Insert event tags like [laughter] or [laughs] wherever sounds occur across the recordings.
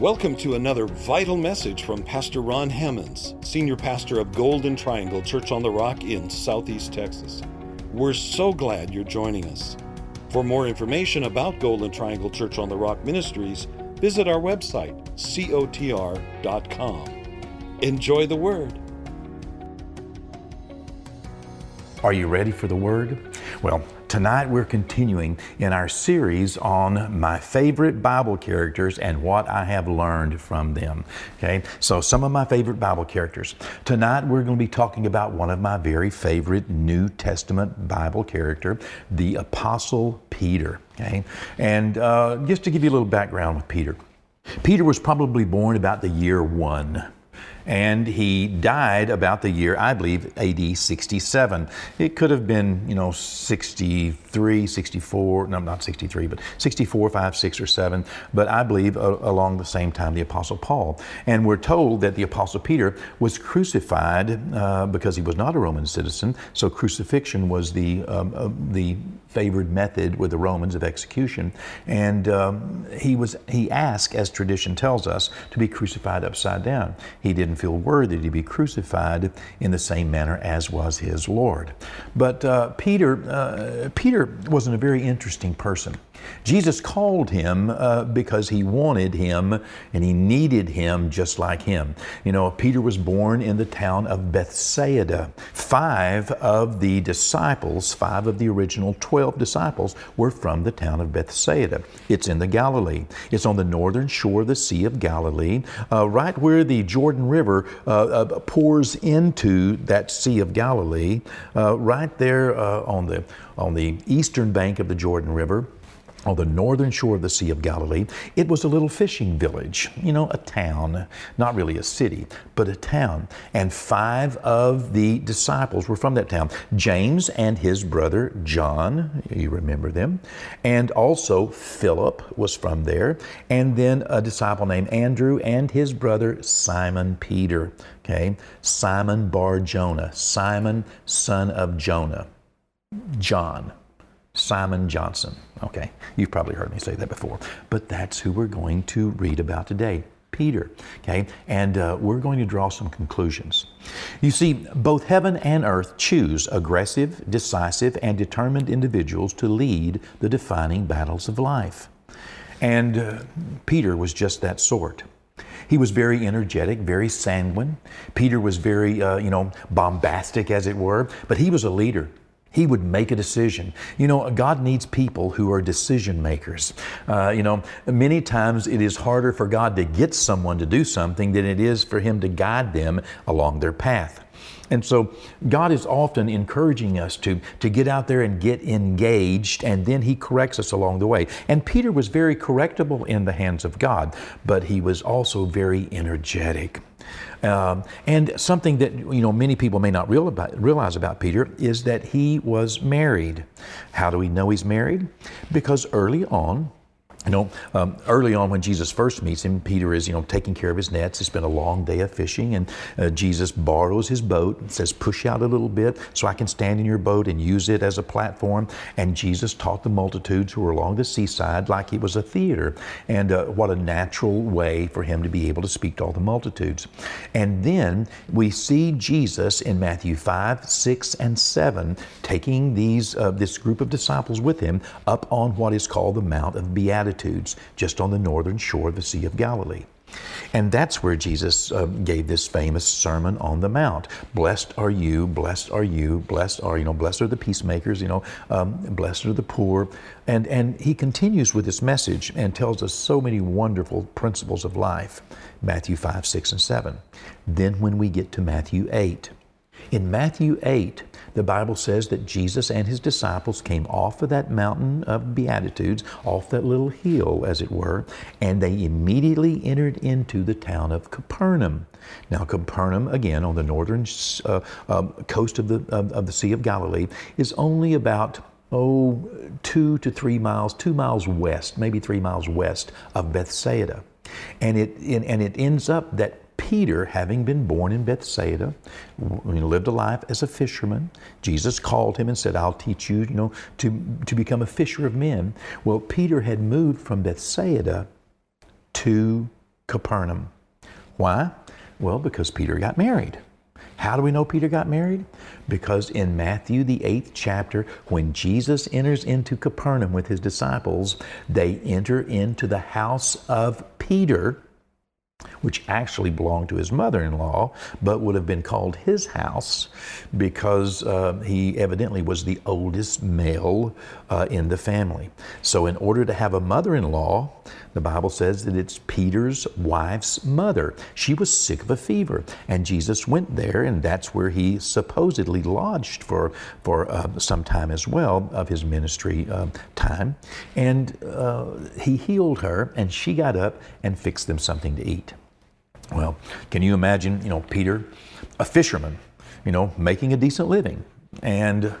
Welcome to another vital message from Pastor Ron Hammonds, Senior Pastor of Golden Triangle Church on the Rock in Southeast Texas. We're so glad you're joining us. For more information about Golden Triangle Church on the Rock Ministries, visit our website, cotr.com. Enjoy the Word. Are you ready for the Word? Well, tonight we're continuing in our series on my favorite Bible characters and what I have learned from them. Okay, so some of my favorite Bible characters. Tonight we're going to be talking about one of my very favorite New Testament Bible character, the Apostle Peter. Okay, and uh, just to give you a little background with Peter. Peter was probably born about the year one and he died about the year, I believe, AD 67. It could have been, you know, 63, 64, no, not 63, but 64, 5, 6, or 7, but I believe uh, along the same time the Apostle Paul. And we're told that the Apostle Peter was crucified uh, because he was not a Roman citizen, so crucifixion was the, um, uh, the favored method with the Romans of execution. And um, he was he asked, as tradition tells us, to be crucified upside down. He didn't feel worthy to be crucified in the same manner as was his Lord. But uh, Peter uh, Peter wasn't a very interesting person. Jesus called him uh, because he wanted him and he needed him just like him. You know, Peter was born in the town of Bethsaida. Five of the disciples, five of the original 12 disciples, were from the town of Bethsaida. It's in the Galilee. It's on the northern shore of the Sea of Galilee, uh, right where the Jordan River uh, uh pours into that Sea of Galilee, uh, right there uh, on the on the eastern bank of the Jordan River on the northern shore of the Sea of Galilee. It was a little fishing village, you know, a town, not really a city, but a town. And five of the disciples were from that town James and his brother John, you remember them, and also Philip was from there, and then a disciple named Andrew and his brother Simon Peter. Okay, Simon Bar Jonah, Simon, son of Jonah, John. Simon Johnson. Okay, you've probably heard me say that before, but that's who we're going to read about today. Peter. Okay, and uh, we're going to draw some conclusions. You see, both heaven and earth choose aggressive, decisive, and determined individuals to lead the defining battles of life. And uh, Peter was just that sort. He was very energetic, very sanguine. Peter was very, uh, you know, bombastic, as it were, but he was a leader. He would make a decision. You know, God needs people who are decision makers. Uh, you know, many times it is harder for God to get someone to do something than it is for Him to guide them along their path. And so God is often encouraging us to, to get out there and get engaged, and then He corrects us along the way. And Peter was very correctable in the hands of God, but he was also very energetic. Um, and something that you know many people may not real about, realize about Peter is that he was married. How do we know he's married? Because early on, you know, um, early on when Jesus first meets him, Peter is, you know, taking care of his nets. It's been a long day of fishing, and uh, Jesus borrows his boat and says, "Push out a little bit so I can stand in your boat and use it as a platform." And Jesus taught the multitudes who were along the seaside like it was a theater, and uh, what a natural way for him to be able to speak to all the multitudes. And then we see Jesus in Matthew five, six, and seven taking these uh, this group of disciples with him up on what is called the Mount of Beatitudes just on the northern shore of the Sea of Galilee. And that's where Jesus uh, gave this famous Sermon on the Mount. Blessed are you, blessed are you, blessed are, you know, blessed are the peacemakers, you know, um, blessed are the poor. And, and he continues with this message and tells us so many wonderful principles of life. Matthew 5, 6, and 7. Then when we get to Matthew 8, in Matthew 8, the Bible says that Jesus and his disciples came off of that mountain of Beatitudes, off that little hill, as it were, and they immediately entered into the town of Capernaum. Now, Capernaum, again, on the northern uh, uh, coast of the, of, of the Sea of Galilee, is only about oh, two to three miles, two miles west, maybe three miles west of Bethsaida. And it, and it ends up that Peter, having been born in Bethsaida, lived a life as a fisherman. Jesus called him and said, I'll teach you, you know, to, to become a fisher of men. Well, Peter had moved from Bethsaida to Capernaum. Why? Well, because Peter got married. How do we know Peter got married? Because in Matthew, the eighth chapter, when Jesus enters into Capernaum with his disciples, they enter into the house of Peter which actually belonged to his mother in law, but would have been called his house because uh, he evidently was the oldest male uh, in the family. So, in order to have a mother in law, the Bible says that it's Peter's wife's mother. She was sick of a fever, and Jesus went there, and that's where he supposedly lodged for, for uh, some time as well of his ministry uh, time. And uh, he healed her, and she got up and fixed them something to eat. Well, can you imagine, you know, Peter, a fisherman, you know, making a decent living, and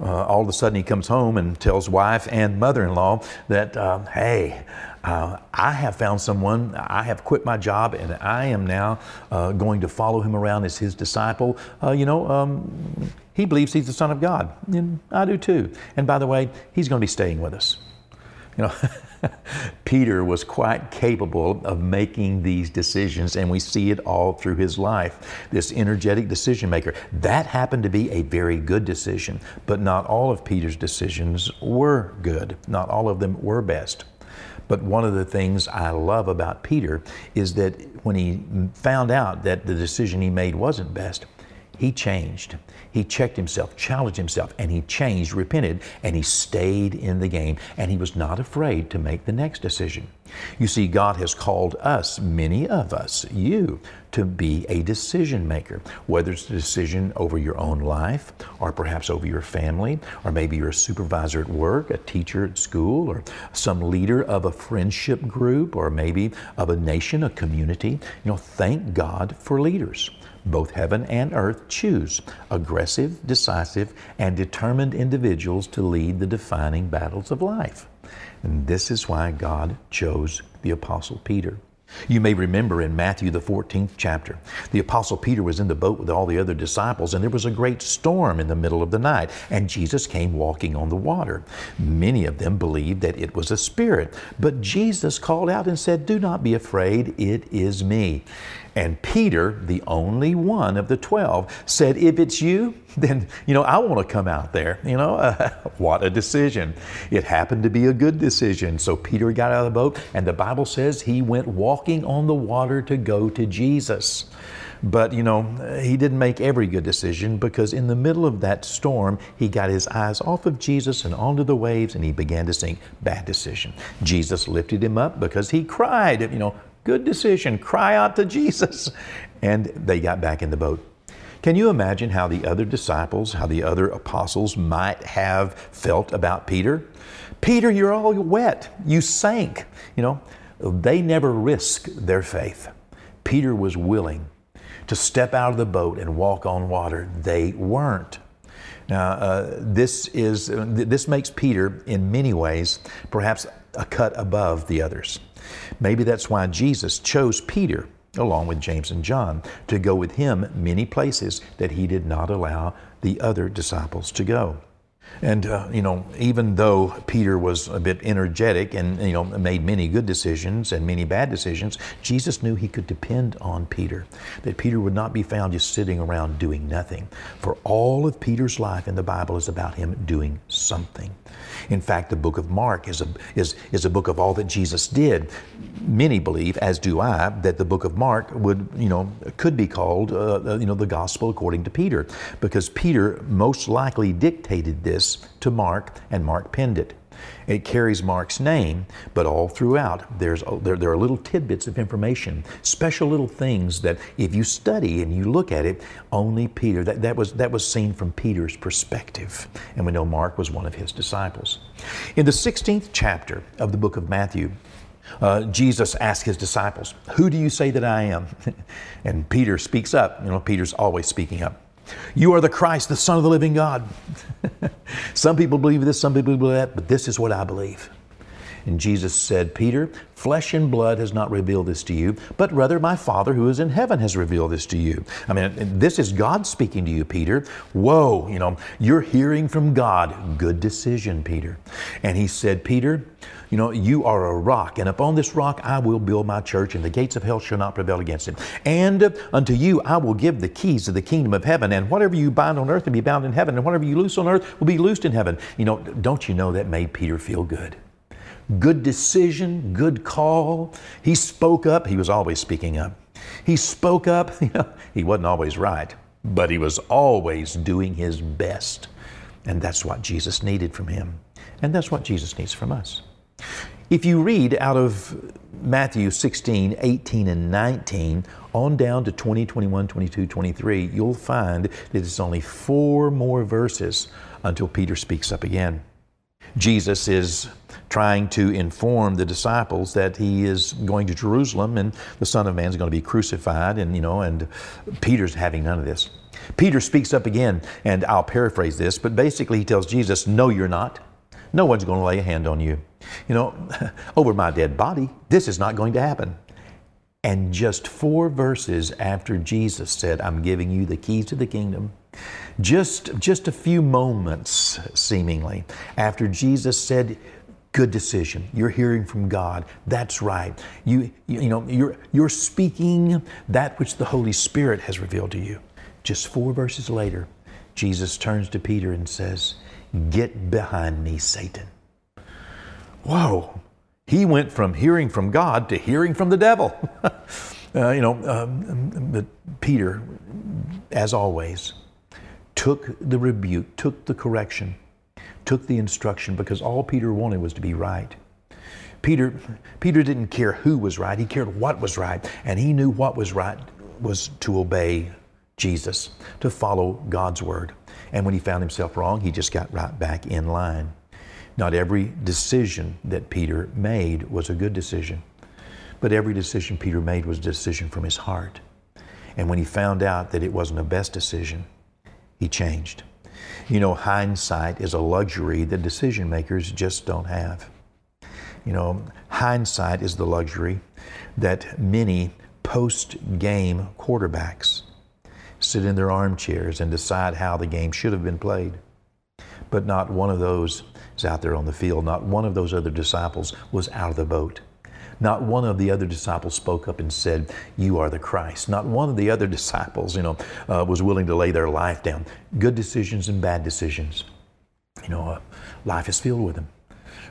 uh, all of a sudden he comes home and tells wife and mother-in-law that, uh, hey, uh, I have found someone, I have quit my job, and I am now uh, going to follow him around as his disciple. Uh, you know, um, he believes he's the Son of God, and I do too. And by the way, he's going to be staying with us. You know, [laughs] Peter was quite capable of making these decisions, and we see it all through his life. This energetic decision maker. That happened to be a very good decision, but not all of Peter's decisions were good. Not all of them were best. But one of the things I love about Peter is that when he found out that the decision he made wasn't best, he changed. He checked himself, challenged himself, and he changed, repented, and he stayed in the game. And he was not afraid to make the next decision. You see, God has called us, many of us, you, to be a decision maker, whether it's a decision over your own life, or perhaps over your family, or maybe you're a supervisor at work, a teacher at school, or some leader of a friendship group, or maybe of a nation, a community. You know, thank God for leaders both heaven and earth choose aggressive, decisive, and determined individuals to lead the defining battles of life. And this is why God chose the Apostle Peter. You may remember in Matthew, the 14th chapter, the Apostle Peter was in the boat with all the other disciples, and there was a great storm in the middle of the night, and Jesus came walking on the water. Many of them believed that it was a spirit, but Jesus called out and said, Do not be afraid, it is me. And Peter, the only one of the 12, said, If it's you, [laughs] then, you know, I want to come out there. You know, uh, [laughs] what a decision. It happened to be a good decision. So Peter got out of the boat, and the Bible says he went walking on the water to go to Jesus. But, you know, he didn't make every good decision because in the middle of that storm, he got his eyes off of Jesus and onto the waves and he began to sink. Bad decision. Jesus lifted him up because he cried, you know, Good decision. Cry out to Jesus. And they got back in the boat. Can you imagine how the other disciples, how the other apostles might have felt about Peter? Peter, you're all wet. You sank. You know, they never risk their faith. Peter was willing to step out of the boat and walk on water. They weren't. Now, uh, this is uh, this makes Peter, in many ways, perhaps a cut above the others. Maybe that's why Jesus chose Peter, along with James and John, to go with him many places that he did not allow the other disciples to go. And, uh, you know, even though Peter was a bit energetic and, you know, made many good decisions and many bad decisions, Jesus knew he could depend on Peter, that Peter would not be found just sitting around doing nothing. For all of Peter's life in the Bible is about him doing something. In fact, the book of Mark is a, is, is a book of all that Jesus did. Many believe, as do I, that the book of Mark would, you know, could be called, uh, uh you know, the gospel according to Peter, because Peter most likely dictated this this to Mark, and Mark penned it. It carries Mark's name, but all throughout there's there, there are little tidbits of information, special little things that if you study and you look at it, only Peter that, that was that was seen from Peter's perspective, and we know Mark was one of his disciples. In the 16th chapter of the book of Matthew, uh, Jesus asked his disciples, "Who do you say that I am?" [laughs] and Peter speaks up. You know, Peter's always speaking up. You are the Christ, the Son of the living God. [laughs] some people believe this, some people believe that, but this is what I believe. And Jesus said, Peter, flesh and blood has not revealed this to you, but rather my Father who is in heaven has revealed this to you. I mean, this is God speaking to you, Peter. Whoa, you know, you're hearing from God. Good decision, Peter. And he said, Peter, you know, you are a rock, and upon this rock I will build my church, and the gates of hell shall not prevail against it. And unto you I will give the keys of the kingdom of heaven, and whatever you bind on earth will be bound in heaven, and whatever you loose on earth will be loosed in heaven. You know, don't you know that made Peter feel good? Good decision, good call. He spoke up. He was always speaking up. He spoke up. [laughs] You know, he wasn't always right, but he was always doing his best. And that's what Jesus needed from him. And that's what Jesus needs from us. If you read out of Matthew 16, 18, and 19, on down to 20, 21, 22, 23, you'll find that it's only four more verses until Peter speaks up again. Jesus is trying to inform the disciples that he is going to Jerusalem and the Son of Man is going to be crucified, and you know, and Peter's having none of this. Peter speaks up again, and I'll paraphrase this, but basically he tells Jesus, No, you're not. No one's going to lay a hand on you. You know, [laughs] over my dead body, this is not going to happen. And just four verses after Jesus said, I'm giving you the keys to the kingdom, just, just a few moments, seemingly, after Jesus said, Good decision. You're hearing from God. That's right. You, you, you know, you're, you're speaking that which the Holy Spirit has revealed to you. Just four verses later, Jesus turns to Peter and says, Get behind me, Satan. Whoa. He went from hearing from God to hearing from the devil. [laughs] uh, you know, um, but Peter, as always, took the rebuke, took the correction, took the instruction because all Peter wanted was to be right. Peter, Peter didn't care who was right, he cared what was right, and he knew what was right was to obey Jesus, to follow God's word. And when he found himself wrong, he just got right back in line. Not every decision that Peter made was a good decision, but every decision Peter made was a decision from his heart. And when he found out that it wasn't the best decision, he changed. You know, hindsight is a luxury that decision makers just don't have. You know, hindsight is the luxury that many post game quarterbacks sit in their armchairs and decide how the game should have been played. But not one of those out there on the field. Not one of those other disciples was out of the boat. Not one of the other disciples spoke up and said, You are the Christ. Not one of the other disciples, you know, uh, was willing to lay their life down. Good decisions and bad decisions. You know, uh, life is filled with them.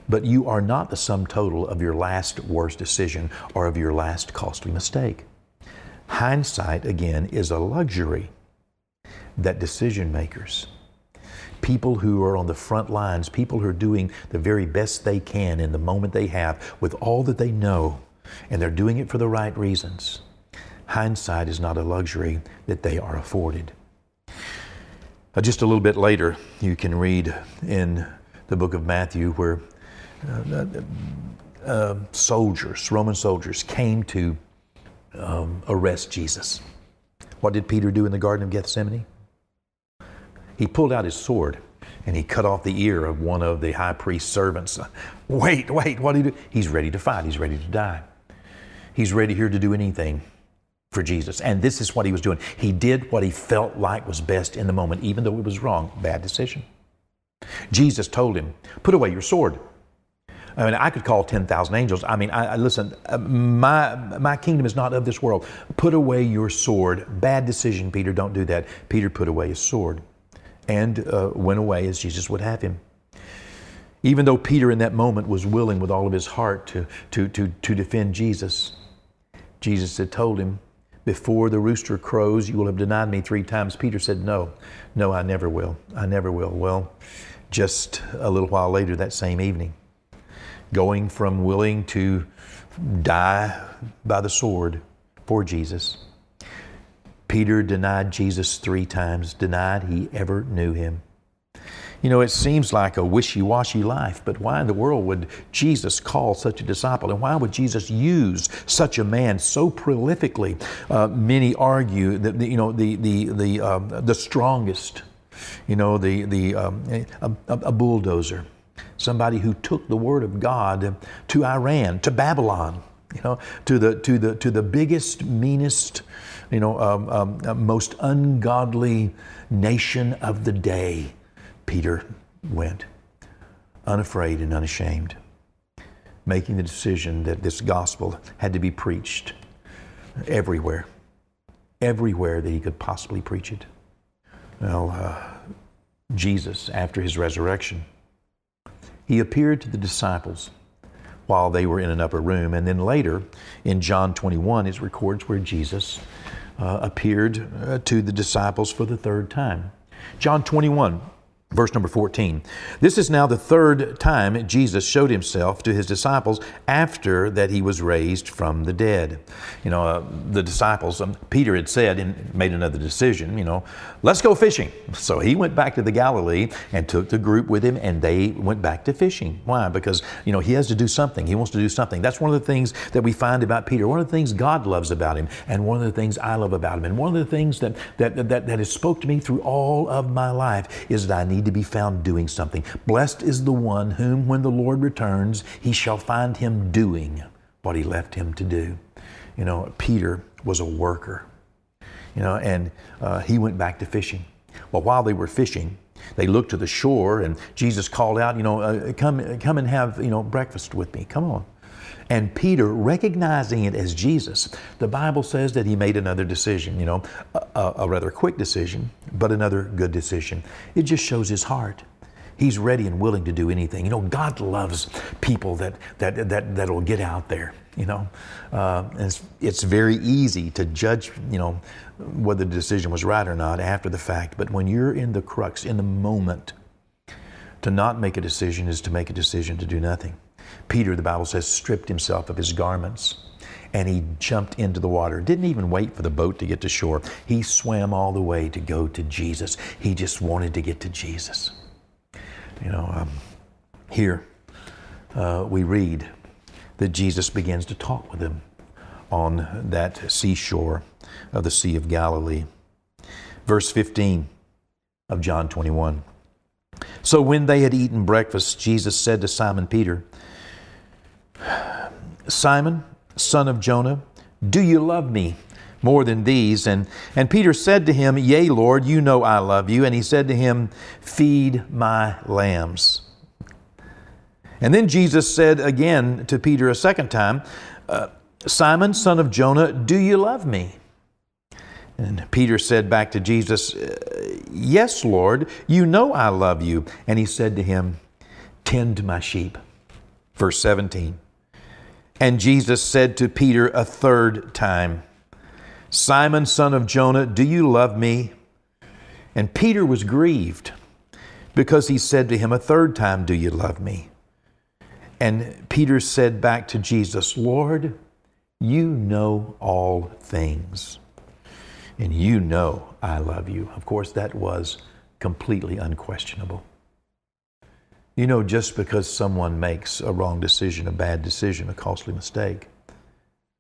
But you are not the sum total of your last worst decision or of your last costly mistake. Hindsight, again, is a luxury that decision makers, people who are on the front lines, people who are doing the very best they can in the moment they have with all that they know, and they're doing it for the right reasons. Hindsight is not a luxury that they are afforded. Uh, just a little bit later, you can read in the book of Matthew where uh, uh, uh soldiers, Roman soldiers, came to um, arrest Jesus. What did Peter do in the Garden of Gethsemane? He pulled out his sword and he cut off the ear of one of the high priest's servants. [laughs] Wait, wait, what did he do? He's ready to fight, he's ready to die. He's ready here to do anything for Jesus. And this is what he was doing. He did what he felt like was best in the moment, even though it was wrong. Bad decision. Jesus told him, Put away your sword. I mean, I could call 10,000 angels. I mean, I, I, listen, uh, my, my kingdom is not of this world. Put away your sword. Bad decision, Peter. Don't do that. Peter put away his sword and uh, went away as Jesus would have him. Even though Peter in that moment was willing with all of his heart to, to, to, to defend Jesus, Jesus had told him, Before the rooster crows, you will have denied me three times. Peter said, No, no, I never will. I never will. Well, just a little while later that same evening, going from willing to die by the sword for Jesus. Peter denied Jesus three times, denied he ever knew him. You know, it seems like a wishy washy life, but why in the world would Jesus call such a disciple? And why would Jesus use such a man so prolifically? Uh, many argue that, you know, the, the, the, um, the strongest, you know, the, the, um, a, a bulldozer somebody who took the Word of God to Iran, to Babylon, you know, to the, to the, to the biggest, meanest, you know, um, um, uh, most ungodly nation of the day. Peter went, unafraid and unashamed, making the decision that this gospel had to be preached everywhere, everywhere that he could possibly preach it. Well, uh, Jesus, after his resurrection, he appeared to the disciples while they were in an upper room. And then later, in John 21, it records where Jesus uh, appeared uh, to the disciples for the third time. John 21, Verse number 14. This is now the third time Jesus showed himself to his disciples after that he was raised from the dead. You know, uh, the disciples, um, Peter had said and made another decision, you know, let's go fishing. So he went back to the Galilee and took the group with him and they went back to fishing. Why? Because, you know, he has to do something. He wants to do something. That's one of the things that we find about Peter. One of the things God loves about him and one of the things I love about him. And one of the things that, that, that, that has spoke to me through all of my life is that I need need to be found doing something. Blessed is the one whom, when the Lord returns, he shall find him doing what he left him to do. You know, Peter was a worker, you know, and uh, he went back to fishing. Well, while they were fishing, they looked to the shore, and Jesus called out, you know, uh, come, come and have, you know, breakfast with me. Come on. And Peter, recognizing it as Jesus, the Bible says that he made another decision, you know, a, a, rather quick decision, but another good decision. It just shows his heart. He's ready and willing to do anything. You know, God loves people that, that, that, that'll get out there, you know. Uh, it's, it's very easy to judge, you know, whether the decision was right or not after the fact. But when you're in the crux, in the moment, to not make a decision is to make a decision to do nothing. Peter, the Bible says, stripped himself of his garments and he jumped into the water. Didn't even wait for the boat to get to shore. He swam all the way to go to Jesus. He just wanted to get to Jesus. You know, um, here uh, we read that Jesus begins to talk with him on that seashore of the Sea of Galilee. Verse 15 of John 21. So when they had eaten breakfast, Jesus said to Simon Peter, Simon, son of Jonah, do you love me more than these? And, and Peter said to him, Yea, Lord, you know I love you. And he said to him, Feed my lambs. And then Jesus said again to Peter a second time, uh, Simon, son of Jonah, do you love me? And Peter said back to Jesus, Yes, Lord, you know I love you. And he said to him, Tend my sheep. Verse 17. And Jesus said to Peter a third time, Simon, son of Jonah, do you love me? And Peter was grieved because he said to him a third time, Do you love me? And Peter said back to Jesus, Lord, you know all things, and you know I love you. Of course, that was completely unquestionable. You know, just because someone makes a wrong decision, a bad decision, a costly mistake,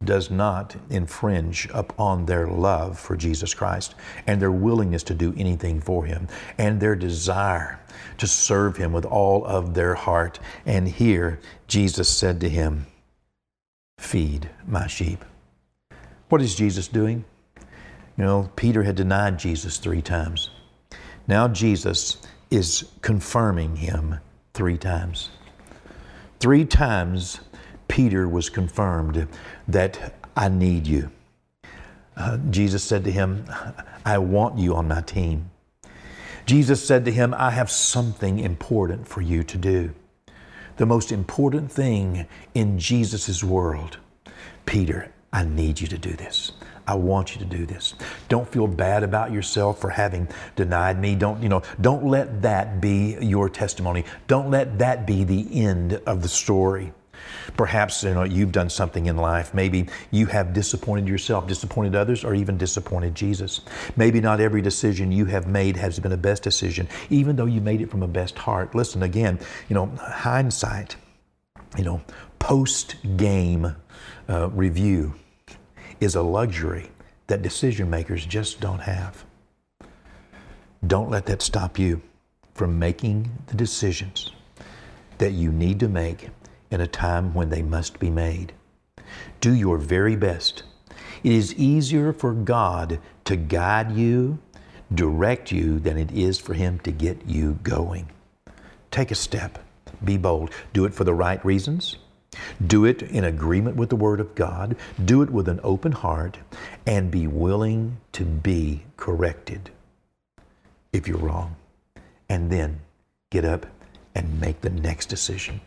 does not infringe upon their love for Jesus Christ and their willingness to do anything for Him and their desire to serve Him with all of their heart. And here, Jesus said to him, Feed my sheep. What is Jesus doing? You know, Peter had denied Jesus three times. Now, Jesus is confirming him three times. Three times Peter was confirmed that I need you. Uh, Jesus said to him, I want you on my team. Jesus said to him, I have something important for you to do. The most important thing in Jesus' world, Peter, I need you to do this. I want you to do this. Don't feel bad about yourself for having denied me. Don't, you know, don't let that be your testimony. Don't let that be the end of the story. Perhaps you know you've done something in life. Maybe you have disappointed yourself, disappointed others, or even disappointed Jesus. Maybe not every decision you have made has been a best decision, even though you made it from a best heart. Listen again, you know, hindsight, you know, post game uh, review is a luxury that decision makers just don't have. Don't let that stop you from making the decisions that you need to make in a time when they must be made. Do your very best. It is easier for God to guide you, direct you, than it is for Him to get you going. Take a step. Be bold. Do it for the right reasons. Do it in agreement with the Word of God. Do it with an open heart and be willing to be corrected if you're wrong. And then get up and make the next decision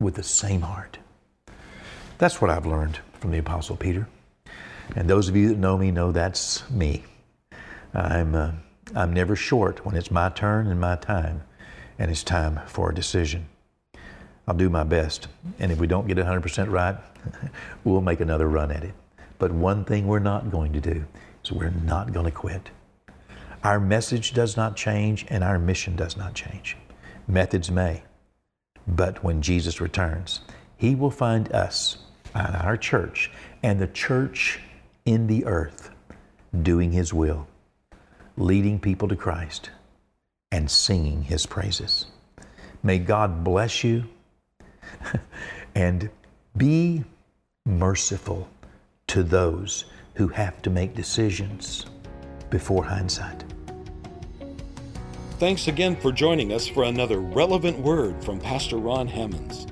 with the same heart. That's what I've learned from the Apostle Peter. And those of you that know me know that's me. I'm, uh, I'm never short when it's my turn and my time, and it's time for a decision. I'll do my best. And if we don't get it 100% right, [laughs] we'll make another run at it. But one thing we're not going to do is we're not going to quit. Our message does not change and our mission does not change. Methods may. But when Jesus returns, He will find us and our church and the church in the earth doing His will, leading people to Christ, and singing His praises. May God bless you [laughs] and be merciful to those who have to make decisions before hindsight. Thanks again for joining us for another relevant word from Pastor Ron Hammonds.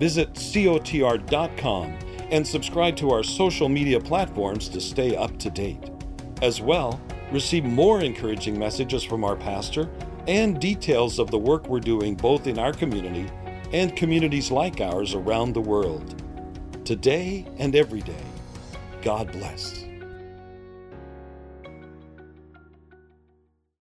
Visit cotr.com and subscribe to our social media platforms to stay up to date. As well, receive more encouraging messages from our pastor and details of the work we're doing both in our community and communities like ours around the world. Today and every day, God bless.